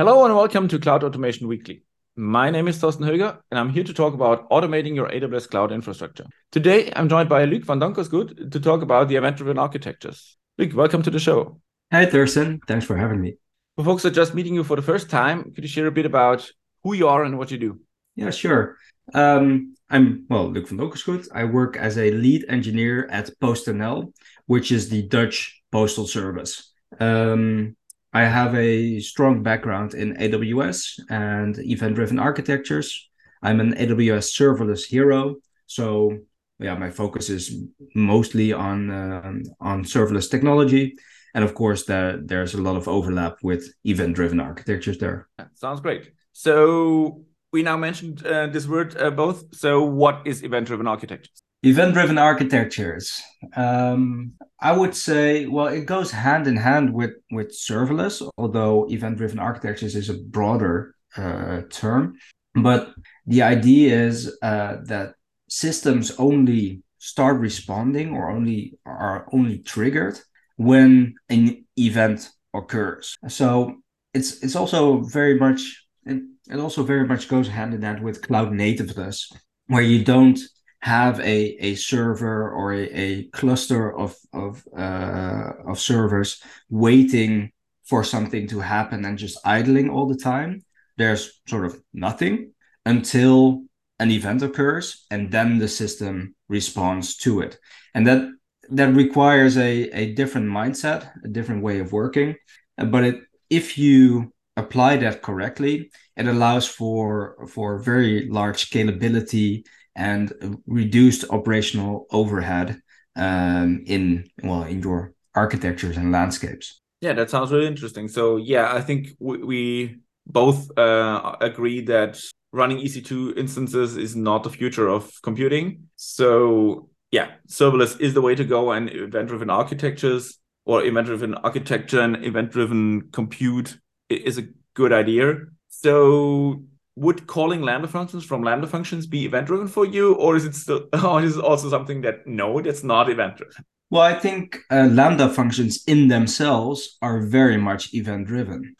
Hello and welcome to Cloud Automation Weekly. My name is Thorsten Höger, and I'm here to talk about automating your AWS cloud infrastructure. Today, I'm joined by Luc van Donkersgoed to talk about the event-driven architectures. Luc, welcome to the show. Hi, Thorsten. Thanks for having me. For folks that are just meeting you for the first time, could you share a bit about who you are and what you do? Yeah, sure. Um, I'm, well, Luc van Donkersgoed. I work as a lead engineer at PostNL, which is the Dutch postal service. Um, I have a strong background in AWS and event driven architectures. I'm an AWS serverless hero. So, yeah, my focus is mostly on um, on serverless technology. And of course, there, there's a lot of overlap with event driven architectures there. Sounds great. So, we now mentioned uh, this word uh, both. So, what is event driven architectures? Event driven architectures. Um, I would say, well, it goes hand in hand with, with serverless, although event driven architectures is a broader uh, term. But the idea is uh, that systems only start responding or only are only triggered when an event occurs. So it's it's also very much it, it also very much goes hand in hand with cloud nativeness, where you don't have a, a server or a, a cluster of of uh, of servers waiting for something to happen and just idling all the time. There's sort of nothing until an event occurs, and then the system responds to it, and that that requires a, a different mindset, a different way of working. But it, if you apply that correctly, it allows for for very large scalability and reduced operational overhead um, in well in your architectures and landscapes. Yeah, that sounds really interesting. So yeah, I think we, we both uh, agree that running EC2 instances is not the future of computing. So yeah, serverless is the way to go, and event-driven architectures or event-driven architecture and event-driven compute is a good idea. So would calling lambda functions from lambda functions be event driven for you or is it still or is it also something that no that's not event driven well i think uh, lambda functions in themselves are very much event driven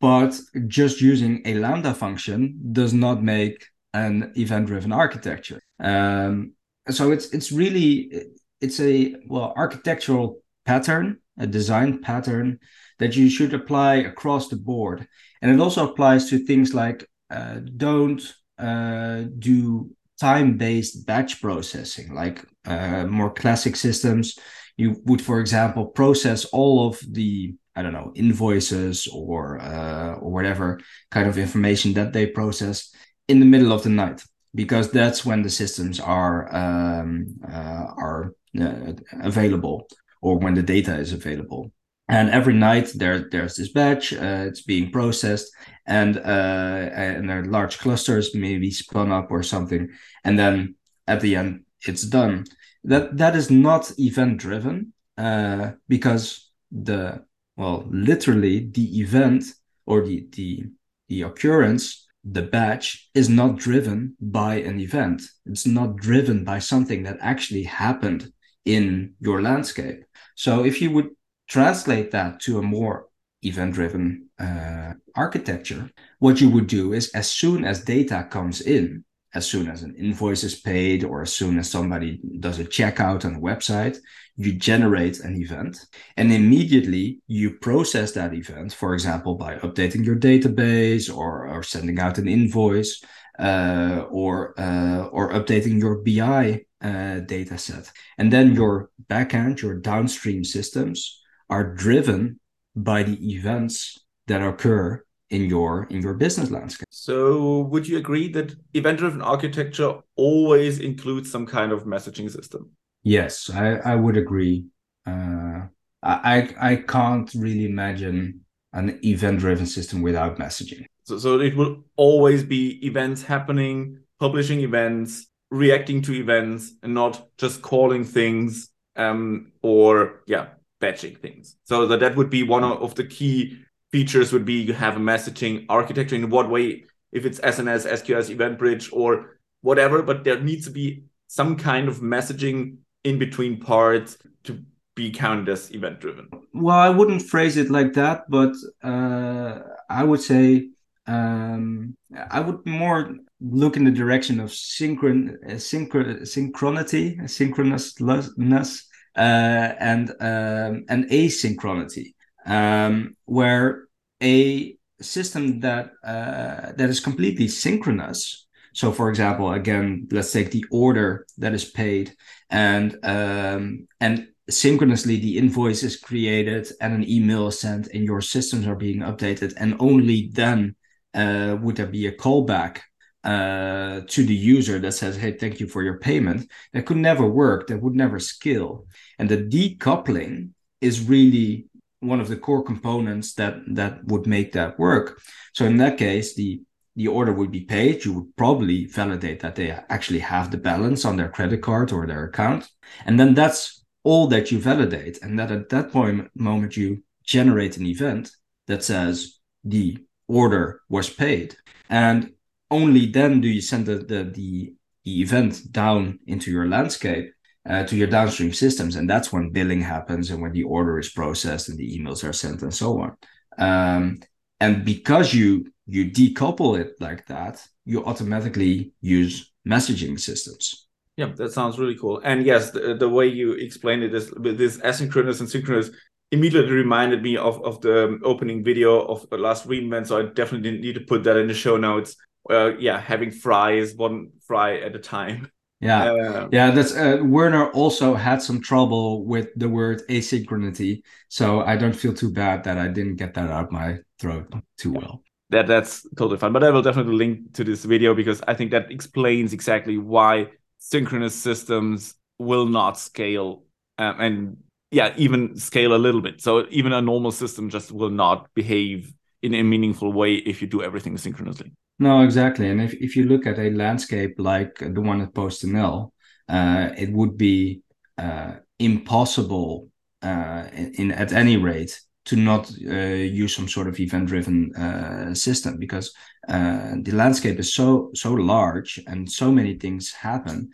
but just using a lambda function does not make an event driven architecture. Um, so it's it's really it's a well architectural pattern a design pattern that you should apply across the board. And it also applies to things like uh, don't uh, do time-based batch processing like uh, more classic systems. You would for example process all of the i don't know invoices or uh, or whatever kind of information that they process in the middle of the night because that's when the systems are um, uh, are uh, available or when the data is available and every night there there's this batch uh, it's being processed and uh, and there are large clusters maybe spun up or something. And then at the end it's done. That that is not event driven uh, because the well literally the event or the the the occurrence the batch is not driven by an event. It's not driven by something that actually happened in your landscape. So if you would translate that to a more event driven uh, architecture, what you would do is as soon as data comes in, as soon as an invoice is paid or as soon as somebody does a checkout on a website, you generate an event and immediately you process that event, for example, by updating your database or, or sending out an invoice uh, or, uh, or updating your BI uh, data set. And then your backend, your downstream systems are driven by the events that occur in your in your business landscape. So would you agree that event driven architecture always includes some kind of messaging system? Yes, I, I would agree. Uh, I I can't really imagine an event driven system without messaging. So so it will always be events happening, publishing events, reacting to events, and not just calling things um or yeah batching things. So that, that would be one of the key features would be you have a messaging architecture in what way, if it's SNS, SQS, Event Bridge, or whatever, but there needs to be some kind of messaging in between parts to be counted as event driven. Well, I wouldn't phrase it like that, but uh, I would say um, I would more look in the direction of synchron, uh, synchron synchronity, synchronousness, and um, and asynchronity, um, where a system that uh, that is completely synchronous. So, for example, again, let's take the order that is paid, and um, and synchronously the invoice is created and an email is sent, and your systems are being updated, and only then uh, would there be a callback uh, to the user that says, "Hey, thank you for your payment." That could never work. That would never scale. And the decoupling is really one of the core components that that would make that work. So in that case, the the order would be paid. You would probably validate that they actually have the balance on their credit card or their account, and then that's all that you validate. And that at that point moment you generate an event that says the order was paid, and only then do you send the the, the, event down into your landscape uh, to your downstream systems, and that's when billing happens and when the order is processed and the emails are sent and so on. Um, and because you you decouple it like that, you automatically use messaging systems. Yeah, that sounds really cool. And yes, the, the way you explained it is this asynchronous and synchronous immediately reminded me of, of the opening video of last re:Invent. So I definitely need to put that in the show notes. Uh, yeah, having fries one fry at a time. Yeah, uh, yeah. That's uh, Werner also had some trouble with the word asynchronity, so I don't feel too bad that I didn't get that out my throat too well. That that's totally fine. But I will definitely link to this video because I think that explains exactly why synchronous systems will not scale um, and yeah, even scale a little bit. So even a normal system just will not behave in a meaningful way if you do everything synchronously. No, exactly. And if, if you look at a landscape like the one at PostNL, uh, it would be uh, impossible uh, in, in, at any rate to not uh, use some sort of event-driven uh, system because uh, the landscape is so so large and so many things happen.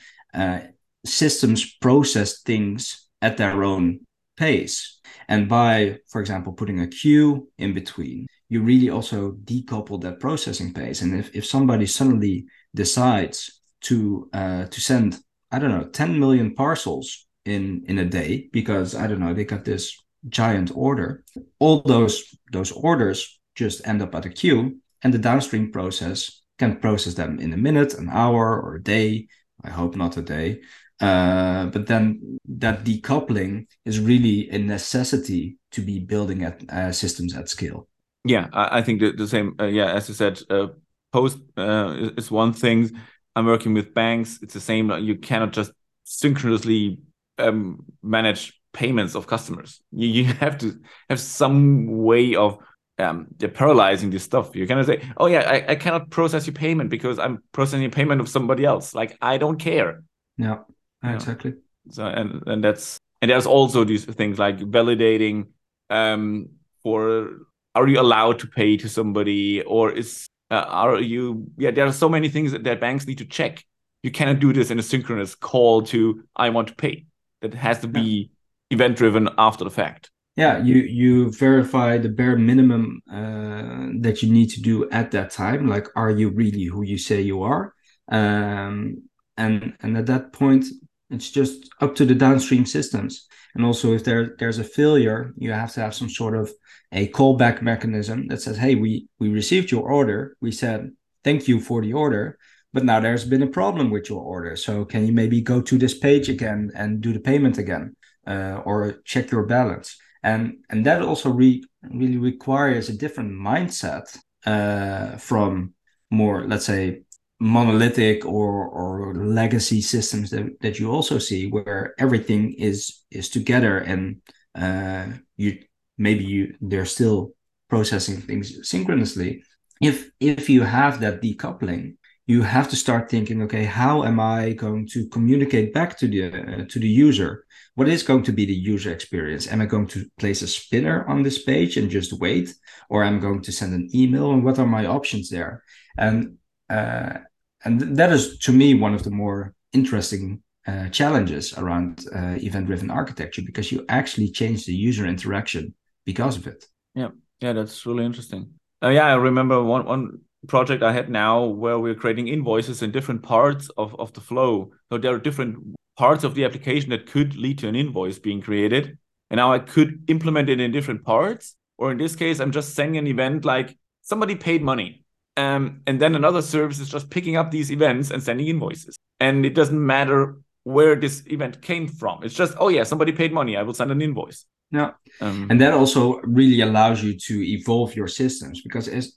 systems process things at their own pace, and by, for example, putting a queue in between, you really also decouple that processing pace. And if, if somebody suddenly decides to uh, to send, I don't know, 10 million parcels in in a day because I don't know, they got this giant order, all those those orders just end up at a queue and the downstream process can process them in a minute, an hour, or a day. I hope not a day. Uh, but then that decoupling is really a necessity to be building at uh, systems at scale. Yeah, I, I think the, the same. Uh, yeah, as you said, uh, post uh, is one thing. I'm working with banks. It's the same. You cannot just synchronously um, manage payments of customers. You, you have to have some way of um, they're paralyzing this stuff. You cannot say, "Oh yeah, I, I cannot process your payment because I'm processing a payment of somebody else." Like I don't care. Yeah, exactly. So and and that's and there's also these things like validating um, for are you allowed to pay to somebody? Or is uh, are you yeah there are so many things that, that banks need to check. You cannot do this in a synchronous call to i want to pay. That has to be yeah. event driven after the fact. Yeah you you verify the bare minimum uh, that you need to do at that time. Like are you really who you say you are? Um, and and at that point it's just up to the downstream systems. And also if there there's a failure you have to have some sort of a callback mechanism that says hey we we received your order. We said thank you for the order but now there's been a problem with your order. So can you maybe go to this page again and do the payment again uh, or check your balance? And and that also re- really requires a different mindset uh, from more let's say monolithic or or legacy systems that, that you also see where everything is is together and uh, you maybe you they're still processing things synchronously. If if you have that decoupling you have to start thinking okay how am i going to communicate back to the uh, to the user? What is going to be the user experience? Am i going to place a spinner on this page and just wait? Or am i going to send an email? And what are my options there? And uh, and that is to me one of the more interesting uh, challenges around uh, event-driven architecture because you actually change the user interaction because of it. Yeah, yeah, that's really interesting. Uh, yeah, I remember one one project I had now where we're creating invoices in different parts of, of the flow. So there are different parts of the application that could lead to an invoice being created. And now I could implement it in different parts. Or in this case, I'm just sending an event like somebody paid money. Um, and then another service is just picking up these events and sending invoices. And it doesn't matter where this event came from. It's just, oh yeah, somebody paid money. I will send an invoice. Yeah, um, and that also really allows you to evolve your systems because as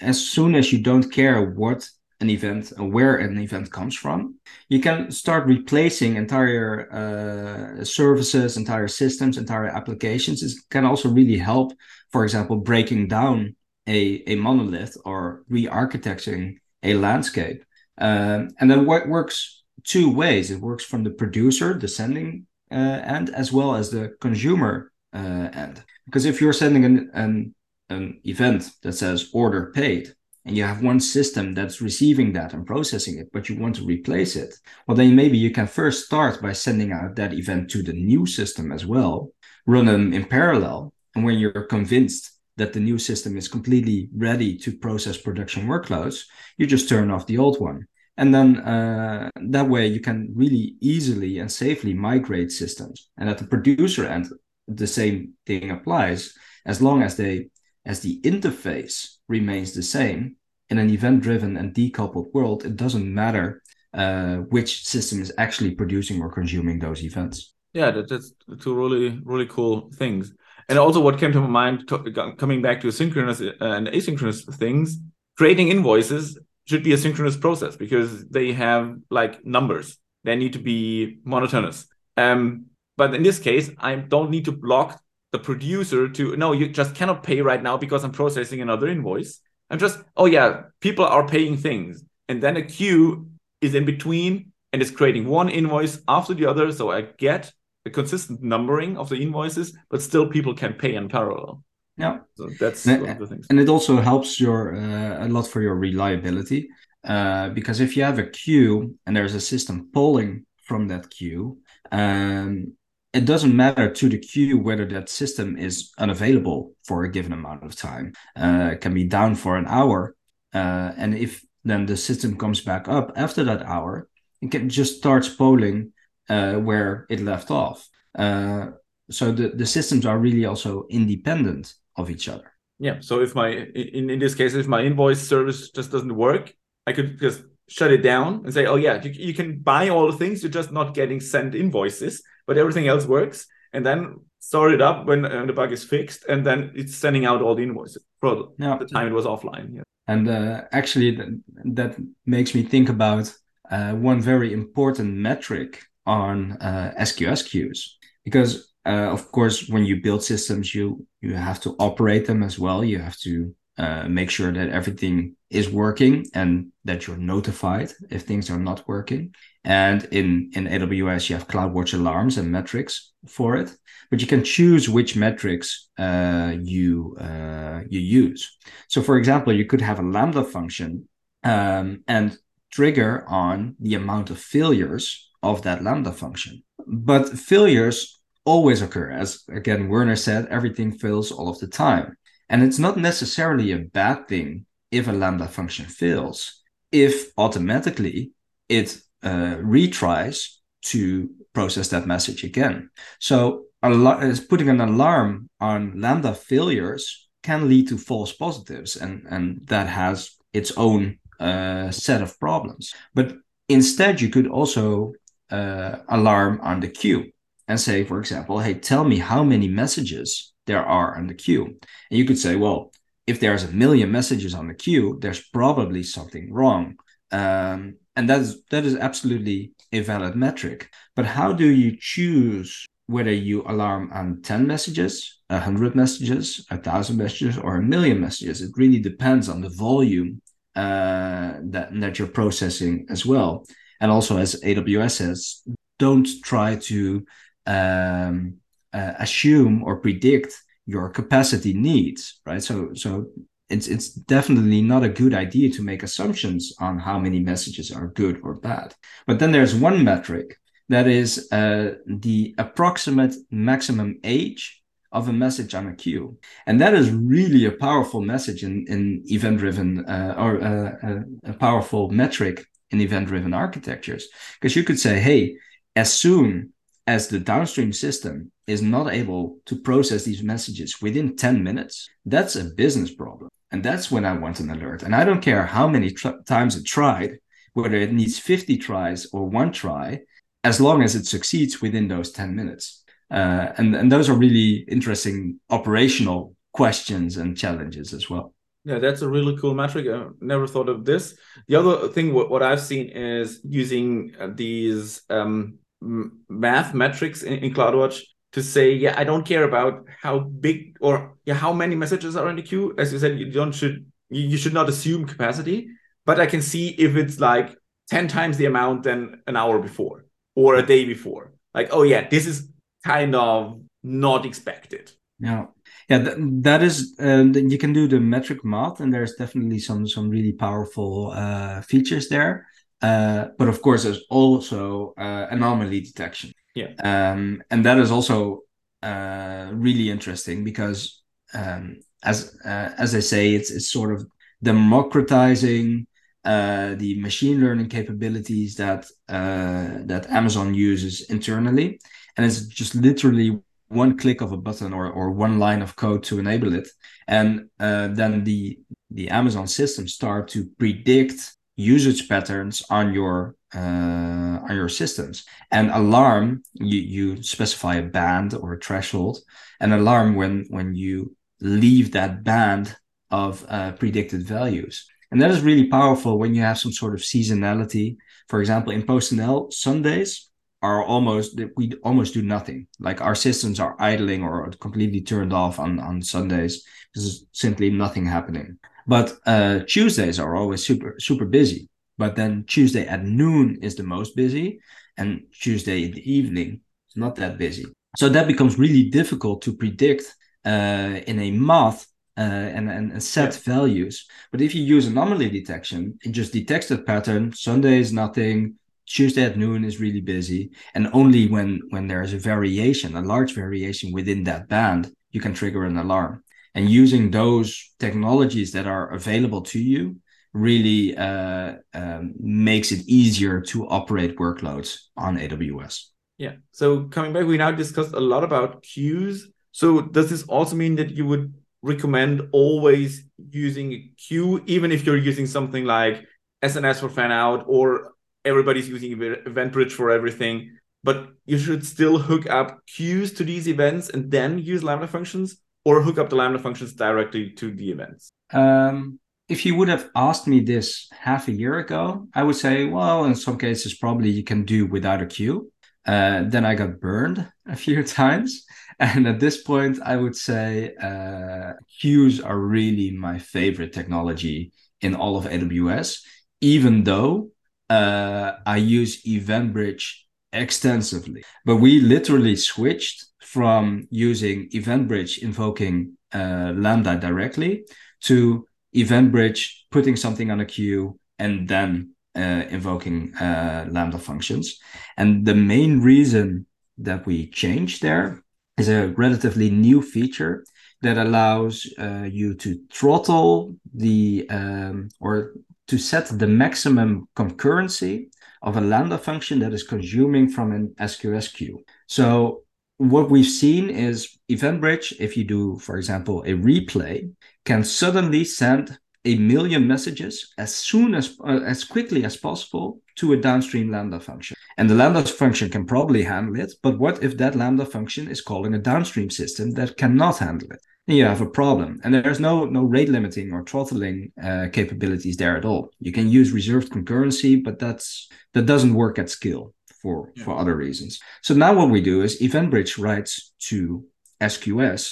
as soon as you don't care what an event and where an event comes from, you can start replacing entire uh, services, entire systems, entire applications. It can also really help, for example, breaking down a, a monolith or re-architecting a landscape. Um, and then what works two ways. It works from the producer, the sending uh, end, as well as the consumer uh, end. Because if you're sending an, an, an event that says order paid, and you have one system that's receiving that and processing it, but you want to replace it, well, then maybe you can first start by sending out that event to the new system as well, run them in parallel. And when you're convinced that the new system is completely ready to process production workloads, you just turn off the old one and then uh, that way you can really easily and safely migrate systems and at the producer end the same thing applies as long as they as the interface remains the same in an event driven and decoupled world. It doesn't matter uh, which system is actually producing or consuming those events. Yeah that, that's two really really cool things. And also what came to my mind coming back to synchronous and asynchronous things creating invoices should be a synchronous process because they have like numbers. They need to be monotonous. Um, but in this case, I don't need to block the producer to no, you just cannot pay right now because I'm processing another invoice. I'm just, oh yeah, people are paying things. And then a queue is in between and is creating one invoice after the other. So I get a consistent numbering of the invoices, but still people can pay in parallel. Yeah, so that's and, one of the things. And it also helps your uh, a lot for your reliability uh, because if you have a queue and there's a system pulling from that queue, um, it doesn't matter to the queue whether that system is unavailable for a given amount of time. Uh, it can be down for an hour, uh, and if then the system comes back up after that hour, it can just starts polling uh, where it left off. Uh, so the, the systems are really also independent of each other. Yeah. So if my in, in this case, if my invoice service just doesn't work, I could just shut it down and say, oh yeah, you, you can buy all the things, you're just not getting sent invoices, but everything else works. And then start it up when uh, the bug is fixed, and then it's sending out all the invoices for yeah. the time it was offline. Yeah. And uh, actually, that, that makes me think about uh, one very important metric on uh, SQS queues, because uh, of course, when you build systems, you you have to operate them as well. You have to uh, make sure that everything is working and that you're notified if things are not working. And in in AWS, you have CloudWatch alarms and metrics for it, but you can choose which metrics uh, you uh, you use. So, for example, you could have a Lambda function um, and trigger on the amount of failures of that Lambda function. But failures always occur. As again, Werner said, everything fails all of the time. And it's not necessarily a bad thing if a Lambda function fails, if automatically it uh, retries to process that message again. So putting an alarm on Lambda failures can lead to false positives, and, and that has its own uh, set of problems. But instead, you could also uh, alarm on the queue and say, for example, hey, tell me how many messages there are on the queue. And you could say, well, if there's a million messages on the queue, there's probably something wrong. Um, and that is that is absolutely a valid metric. But how do you choose whether you alarm on 10 messages, 100 messages, 1,000 messages, or a million messages? It really depends on the volume uh, that, that you're processing as well. And also, as AWS says, don't try to um, uh, assume or predict your capacity needs, right? So, so it's it's definitely not a good idea to make assumptions on how many messages are good or bad. But then there's one metric that is uh, the approximate maximum age of a message on a queue. And that is really a powerful message in, in event driven uh, or uh, uh, a powerful metric in event driven architectures. Because you could say, hey, as soon as the downstream system is not able to process these messages within 10 minutes, that's a business problem. And that's when I want an alert. And I don't care how many tr- times it tried, whether it needs 50 tries or one try, as long as it succeeds within those 10 minutes. Uh, and, and those are really interesting operational questions and challenges as well. Yeah, that's a really cool metric. I never thought of this. The other thing, what, what I've seen is using uh, these um, math metrics in, in CloudWatch to say, yeah, I don't care about how big or yeah, how many messages are in the queue. As you said, you don't should you, should not assume capacity, but I can see if it's like 10 times the amount than an hour before or a day before. Like, oh yeah, this is kind of not expected. Yeah. Yeah, th- that is uh, you can do the metric math, and there's definitely some some really powerful uh, features there. Uh, but of course, there's also uh, anomaly detection. Yeah. Um, and that is also uh, really interesting because, um, as uh, as I say, it's it's sort of democratizing uh, the machine learning capabilities that uh, that Amazon uses internally, and it's just literally one click of a button or, or one line of code to enable it, and uh, then the the Amazon system start to predict usage patterns on your uh, on your systems. And alarm, you, you specify a band or a threshold, and alarm when when you leave that band of uh, predicted values. And that is really powerful when you have some sort of seasonality. For example, in PostNL, Sundays are almost we almost do nothing. Like our systems are idling or completely turned off on on Sundays. There's simply nothing happening. But uh, Tuesdays are always super super busy. But then Tuesday at noon is the most busy, and Tuesday in the evening is not that busy. So that becomes really difficult to predict uh, in a math uh, and, and, and, set yeah. values. But if you use anomaly detection, it just detects that pattern. Sunday is nothing. Tuesday at noon is really busy, and only when when there is a variation, a large variation within that band, you can trigger an alarm and using those technologies that are available to you really uh, um, makes it easier to operate workloads on AWS. Yeah. So coming back, we now discussed a lot about queues. So does this also mean that you would recommend always using a queue, even if you're using something like SNS for fan out or everybody's using EventBridge for everything, but you should still hook up queues to these events and then use Lambda functions? Or hook up the Lambda functions directly to the events? Um, if you would have asked me this half a year ago, I would say, well, in some cases, probably you can do without a queue. Uh, then I got burned a few times. And at this point, I would say uh, queues are really my favorite technology in all of AWS, even though uh, I use EventBridge extensively. But we literally switched from using EventBridge invoking uh, Lambda directly to EventBridge putting something on a queue and then uh, invoking uh, Lambda functions. And the main reason that we changed there is a relatively new feature that allows uh, you to throttle the um, or to set the maximum concurrency of a Lambda function that is consuming from an SQS queue. So what we've seen is EventBridge, if you do, for example, a replay, can suddenly send a million messages as soon as uh, as quickly as possible to a downstream lambda function. And the lambda function can probably handle it, but what if that lambda function is calling a downstream system that cannot handle it? Then you have a problem. And there's no no rate limiting or throttling uh, capabilities there at all. You can use reserved concurrency, but that's that doesn't work at scale for yeah. for other reasons. So now what we do is EventBridge writes to SQS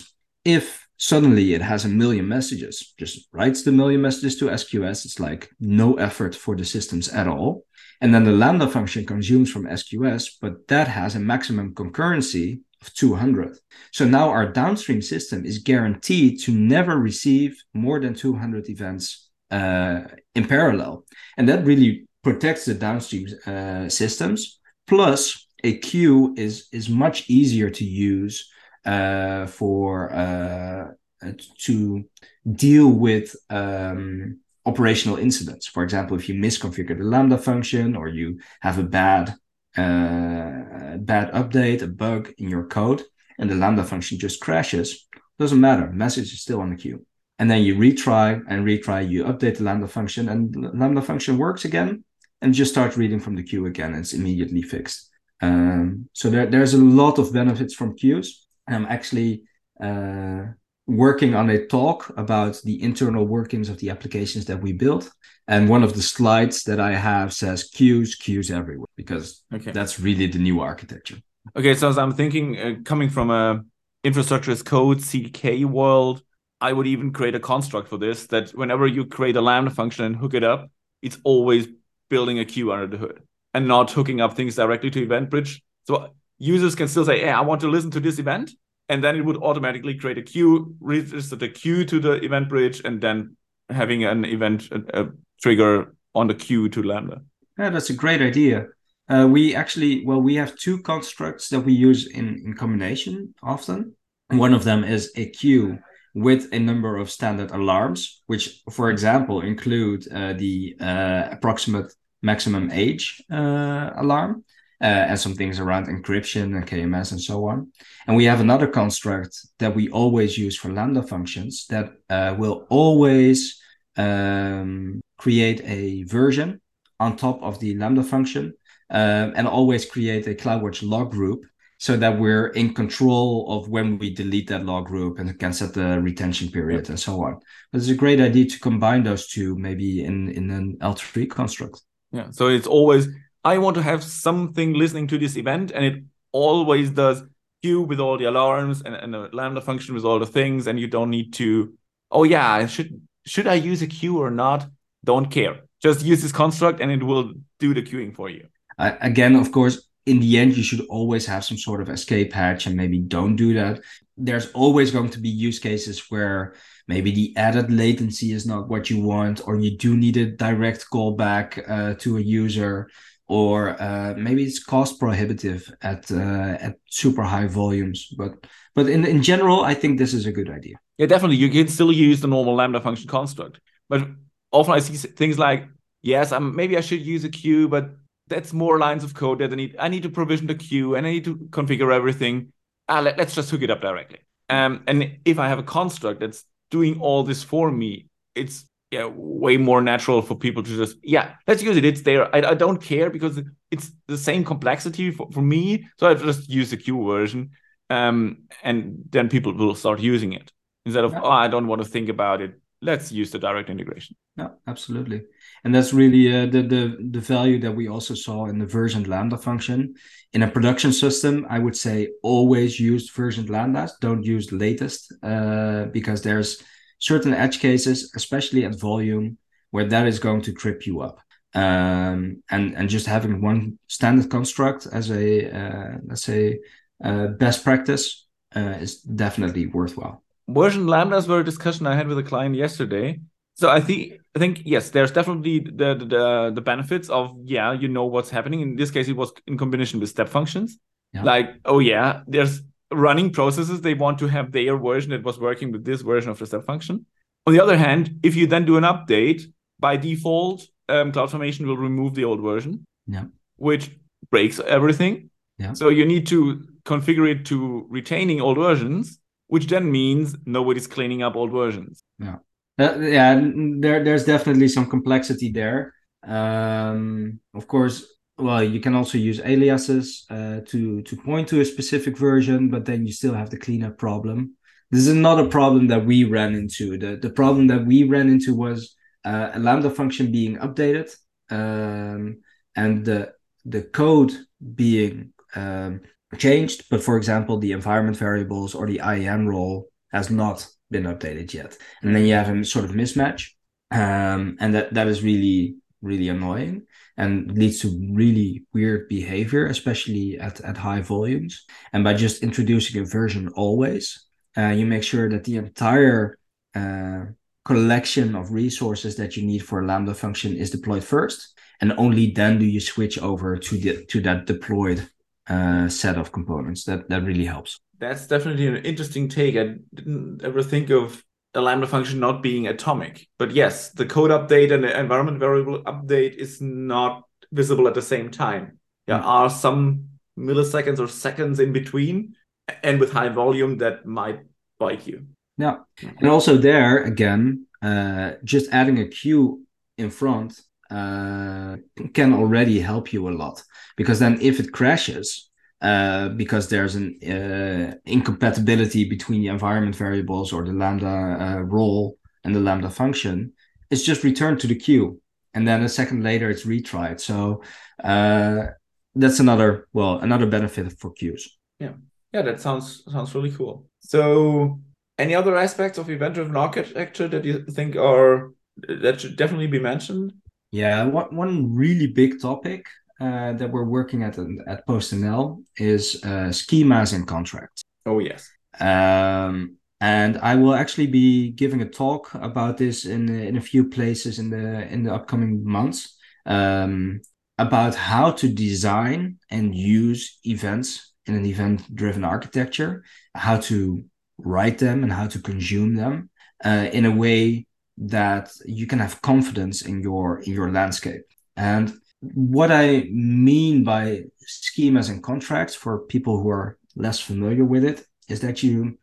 if suddenly it has a million messages, just writes the million messages to SQS. It's like no effort for the systems at all. And then the Lambda function consumes from SQS, but that has a maximum concurrency of 200. So now our downstream system is guaranteed to never receive more than 200 events uh, in parallel. And that really protects the downstream uh, systems Plus, a queue is is much easier to use uh, for uh, to deal with um, operational incidents. For example, if you misconfigure the Lambda function or you have a bad uh, bad update, a bug in your code, and the Lambda function just crashes, doesn't matter. Message is still on the queue. And then you retry and retry, you update the Lambda function, and Lambda function works again and just start reading from the queue again. It's immediately fixed. Um, so there, there's a lot of benefits from queues. I'm actually uh, working on a talk about the internal workings of the applications that we built. And one of the slides that I have says queues, queues everywhere, because okay. that's really the new architecture. Okay, so as I'm thinking, uh, coming from a infrastructure as code CDK world, I would even create a construct for this that whenever you create a Lambda function and hook it up, it's always building a queue under the hood and not hooking up things directly to EventBridge. So users can still say, hey, I want to listen to this event and then it would automatically create a queue, register the queue to the EventBridge, and then having an event a, a trigger on the queue to Lambda. Yeah, that's a great idea. Uh, we actually, well, we have two constructs that we use in, in combination often. One of them is a queue with a number of standard alarms, which, for example, include uh, the uh, approximate maximum age uh, alarm uh, and some things around encryption and KMS and so on. And we have another construct that we always use for Lambda functions that uh, will always um, create a version on top of the Lambda function um, and always create a CloudWatch log group so that we're in control of when we delete that log group and can set the retention period and so on. But it's a great idea to combine those two maybe in, in an L3 construct. Yeah. So it's always I want to have something listening to this event, and it always does queue with all the alarms and, and a lambda function with all the things, and you don't need to. Oh yeah, should should I use a queue or not? Don't care. Just use this construct, and it will do the queuing for you. Uh, again, of course, in the end, you should always have some sort of escape hatch, and maybe don't do that. There's always going to be use cases where maybe the added latency is not what you want, or you do need a direct callback uh, to a user or uh, maybe it's cost prohibitive at uh, at super high volumes. But but in in general, I think this is a good idea. Yeah, definitely. You can still use the normal lambda function construct, but often I see things like, yes, I'm, maybe I should use a queue, but that's more lines of code that I need. I need to provision the queue and I need to configure everything. Ah, let, us just hook it up directly. Um, and if I have a construct that's doing all this for me, it's yeah, way more natural for people to just yeah let's use it it's there I, I don't care because it's the same complexity for, for me so i just use the queue version um and then people will start using it instead of yeah. oh i don't want to think about it let's use the direct integration yeah absolutely and that's really uh, the, the the value that we also saw in the version lambda function in a production system i would say always use version lambdas don't use latest uh, because there's certain edge cases, especially at volume, where that is going to trip you up. Um, and and just having one standard construct as a uh, let's say uh, best practice uh, is definitely worthwhile. Version lambdas were a discussion I had with a client yesterday. So I think I think yes, there's definitely the, the the benefits of yeah, you know what's happening. In this case, it was in combination with step functions. Yeah. Like oh yeah, there's running processes, they want to have their version that was working with this version of the step function. On the other hand, if you then do an update, by default, um, CloudFormation will remove the old version, yeah. which breaks everything. Yeah. So you need to configure it to retaining old versions, which then means nobody's cleaning up old versions. Yeah. Uh, yeah, there, there's definitely some complexity there. Um, of course, well you can also use aliases uh, to to point to a specific version but then you still have the cleanup problem this is not a problem that we ran into the the problem that we ran into was uh, a lambda function being updated um, and the the code being um, changed but for example the environment variables or the IAM role has not been updated yet and then you have a sort of mismatch um, and that that is really really annoying and leads to really weird behavior, especially at, at high volumes. And by just introducing a version always, uh, you make sure that the entire uh, collection of resources that you need for a Lambda function is deployed first. And only then do you switch over to the to that deployed uh, set of components. That that really helps. That's definitely an interesting take. I didn't ever think of a Lambda function not being atomic. But yes, the code update and the environment variable update is not visible at the same time. There mm-hmm. are some milliseconds or seconds in between, and with high volume, that might bite you. Yeah. And also, there again, uh, just adding a queue in front uh, can already help you a lot because then if it crashes, uh, because there's an uh, incompatibility between the environment variables or the lambda uh, role and the lambda function, it's just returned to the queue, and then a second later it's retried. So uh, that's another well another benefit for queues. Yeah, yeah, that sounds sounds really cool. So, any other aspects of event-driven architecture that you think are that should definitely be mentioned? Yeah, one one really big topic uh, that we're working at at PostNL is uh, schemas and contracts. Oh yes. Um, and I will actually be giving a talk about this in in a few places in the in the upcoming months um, about how to design and use events in an event-driven architecture, how to write them and how to consume them uh, in a way that you can have confidence in your in your landscape. And what I mean by schemas and contracts for people who are less familiar with it is that you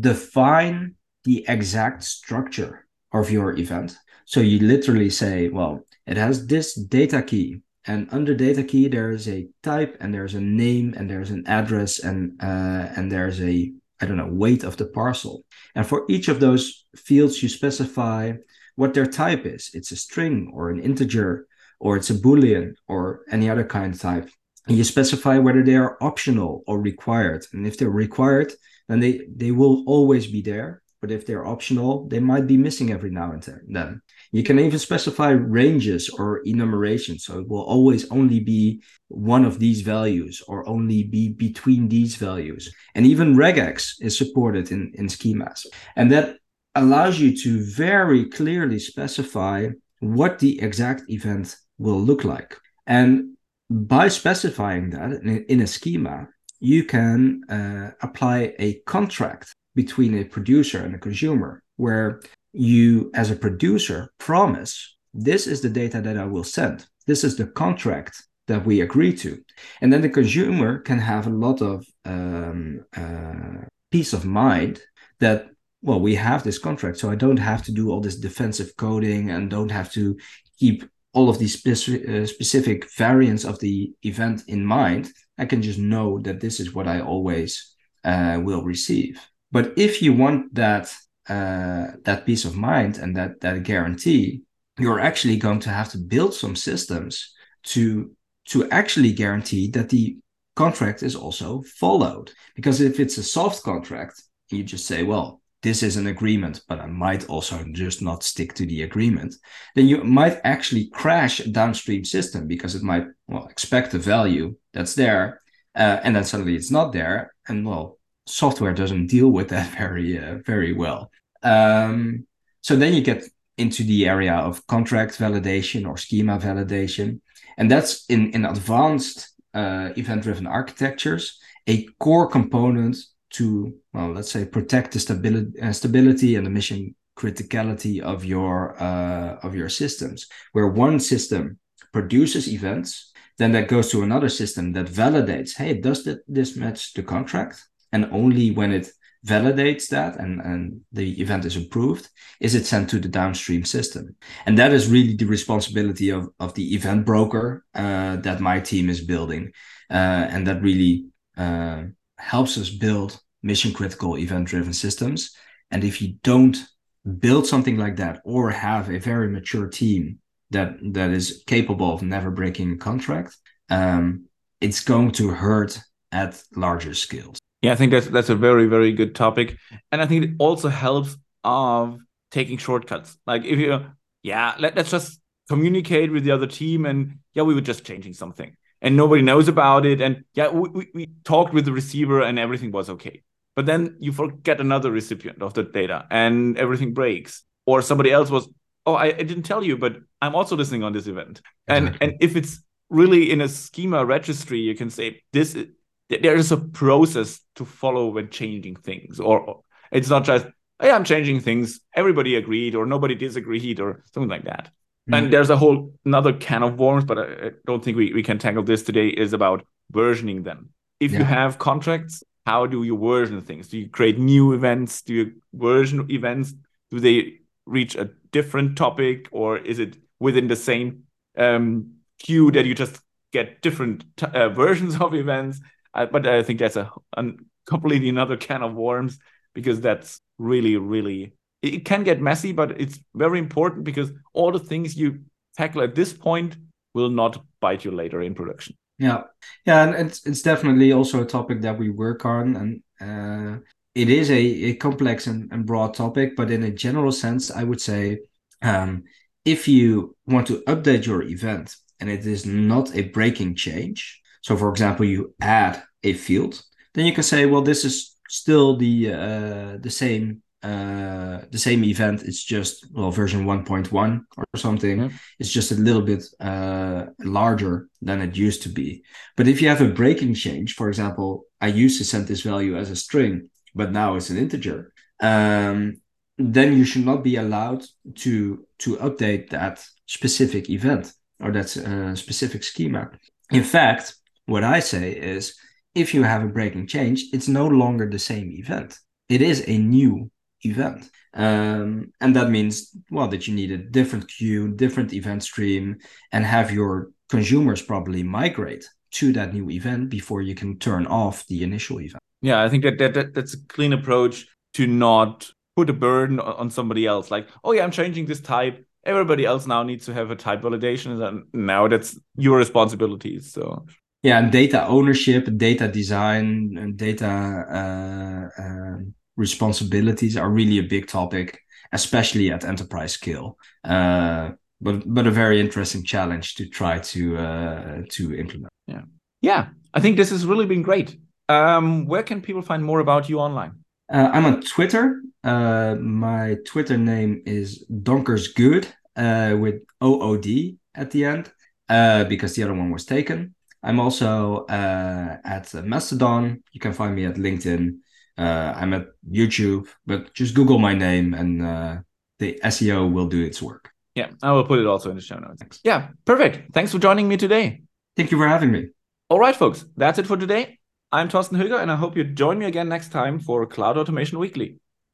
define the exact structure of your event. So you literally say, well, it has this data key, and under data key there is a type, and there's a name, and there's an address, and uh, and there's a I don't know weight of the parcel. And for each of those fields, you specify what their type is. It's a string or an integer or it's a boolean or any other kind of type you specify whether they are optional or required. And if they're required then they they will always be there. But if they're optional they might be missing every now and then. You can even specify ranges or enumeration so it will always only be one of these values or only be between these values. And even regex is supported in in schemas. And that allows you to very clearly specify what the exact event will look like. And by specifying that in, a schema, you can uh, apply a contract between a producer and a consumer where you, as a producer, promise this is the data that I will send. This is the contract that we agree to. And then the consumer can have a lot of um, uh, peace of mind that, well, we have this contract, so I don't have to do all this defensive coding and don't have to keep all of these specific, uh, specific variants of the event in mind, I can just know that this is what I always uh, will receive. But if you want that uh, that peace of mind and that that guarantee, you're actually going to have to build some systems to to actually guarantee that the contract is also followed. Because if it's a soft contract, you just say, well, this is an agreement, but I might also just not stick to the agreement, then you might actually crash a downstream system because it might well expect a value that's there, uh, and then suddenly it's not there, and well, software doesn't deal with that very uh, very well. Um, so then you get into the area of contract validation or schema validation, and that's in in advanced uh, event-driven architectures a core component to well let's say protect the stability uh, stability and the mission criticality of your uh, of your systems. Where one system produces events then that goes to another system that validates hey does that, this match the contract? And only when it validates that and, and the event is approved is it sent to the downstream system. And that is really the responsibility of, of the event broker uh, that my team is building uh, and that really uh, helps us build mission critical event driven systems. And if you don't build something like that or have a very mature team that that is capable of never breaking a contract, um, it's going to hurt at larger scales. Yeah, I think that's that's a very very good topic, and I think it also helps of taking shortcuts. Like if you, yeah, let, let's just communicate with the other team, and yeah, we were just changing something and nobody knows about it. And yeah, we, we, talked with the receiver and everything was okay. But then you forget another recipient of the data and everything breaks. Or somebody else was, oh, I, I didn't tell you, but I'm also listening on this event. And and if it's really in a schema registry, you can say this there is a process to follow when changing things, or it's not just hey, I'm changing things. Everybody agreed, or nobody disagreed, or something like that. Mm-hmm. And there's a whole another can of worms, but I, don't think we, we can tackle this today. Is about versioning them. If yeah. you have contracts, how do you version things? Do you create new events? Do you version events? Do they reach a different topic, or is it within the same um, queue that you just get different uh, versions of events? Uh, but I think that's a, a completely another can of worms because that's really, really it can get messy, but it's very important because all the things you tackle at this point will not bite you later in production. Yeah, yeah, and it's it's definitely also a topic that we work on, and uh, it is a, a complex and, and broad topic. But in a general sense, I would say um, if you want to update your event and it is not a breaking change, so for example, you add a field, then you can say, well, this is still the uh, the same uh, the same event. It's just well version 1.1 or something. Mm-hmm. It's just a little bit uh, larger than it used to be. But if you have a breaking change, for example, I used to send this value as a string, but now it's an integer. Um, then you should not be allowed to to update that specific event or that uh, specific schema. In fact, what I say is if you have a breaking change, it's no longer the same event. It is a new event. Um, and that means, well, that you need a different queue, different event stream, and have your consumers probably migrate to that new event before you can turn off the initial event. Yeah, I think that, that, that that's a clean approach to not put a burden on somebody else. Like, oh yeah, I'm changing this type. Everybody else now needs to have a type validation, and now that's your responsibility. So yeah, and data ownership, data design, and data uh, uh, responsibilities are really a big topic, especially at enterprise scale. Uh, but but a very interesting challenge to try to uh, to implement. Yeah, yeah. I think this has really been great. Um, where can people find more about you online? Uh, I'm on Twitter. Uh, my Twitter name is Donkersgood uh, with OOD at the end uh, because the other one was taken. I'm also uh, at Mastodon. You can find me at LinkedIn. Uh, I'm at YouTube, but just Google my name and uh, the SEO will do its work. Yeah, I will put it also in the show notes. Yeah, perfect. Thanks for joining me today. Thank you for having me. All right, folks, that's it for today. I'm Thorsten Höger, and I hope you join me again next time for Cloud Automation Weekly.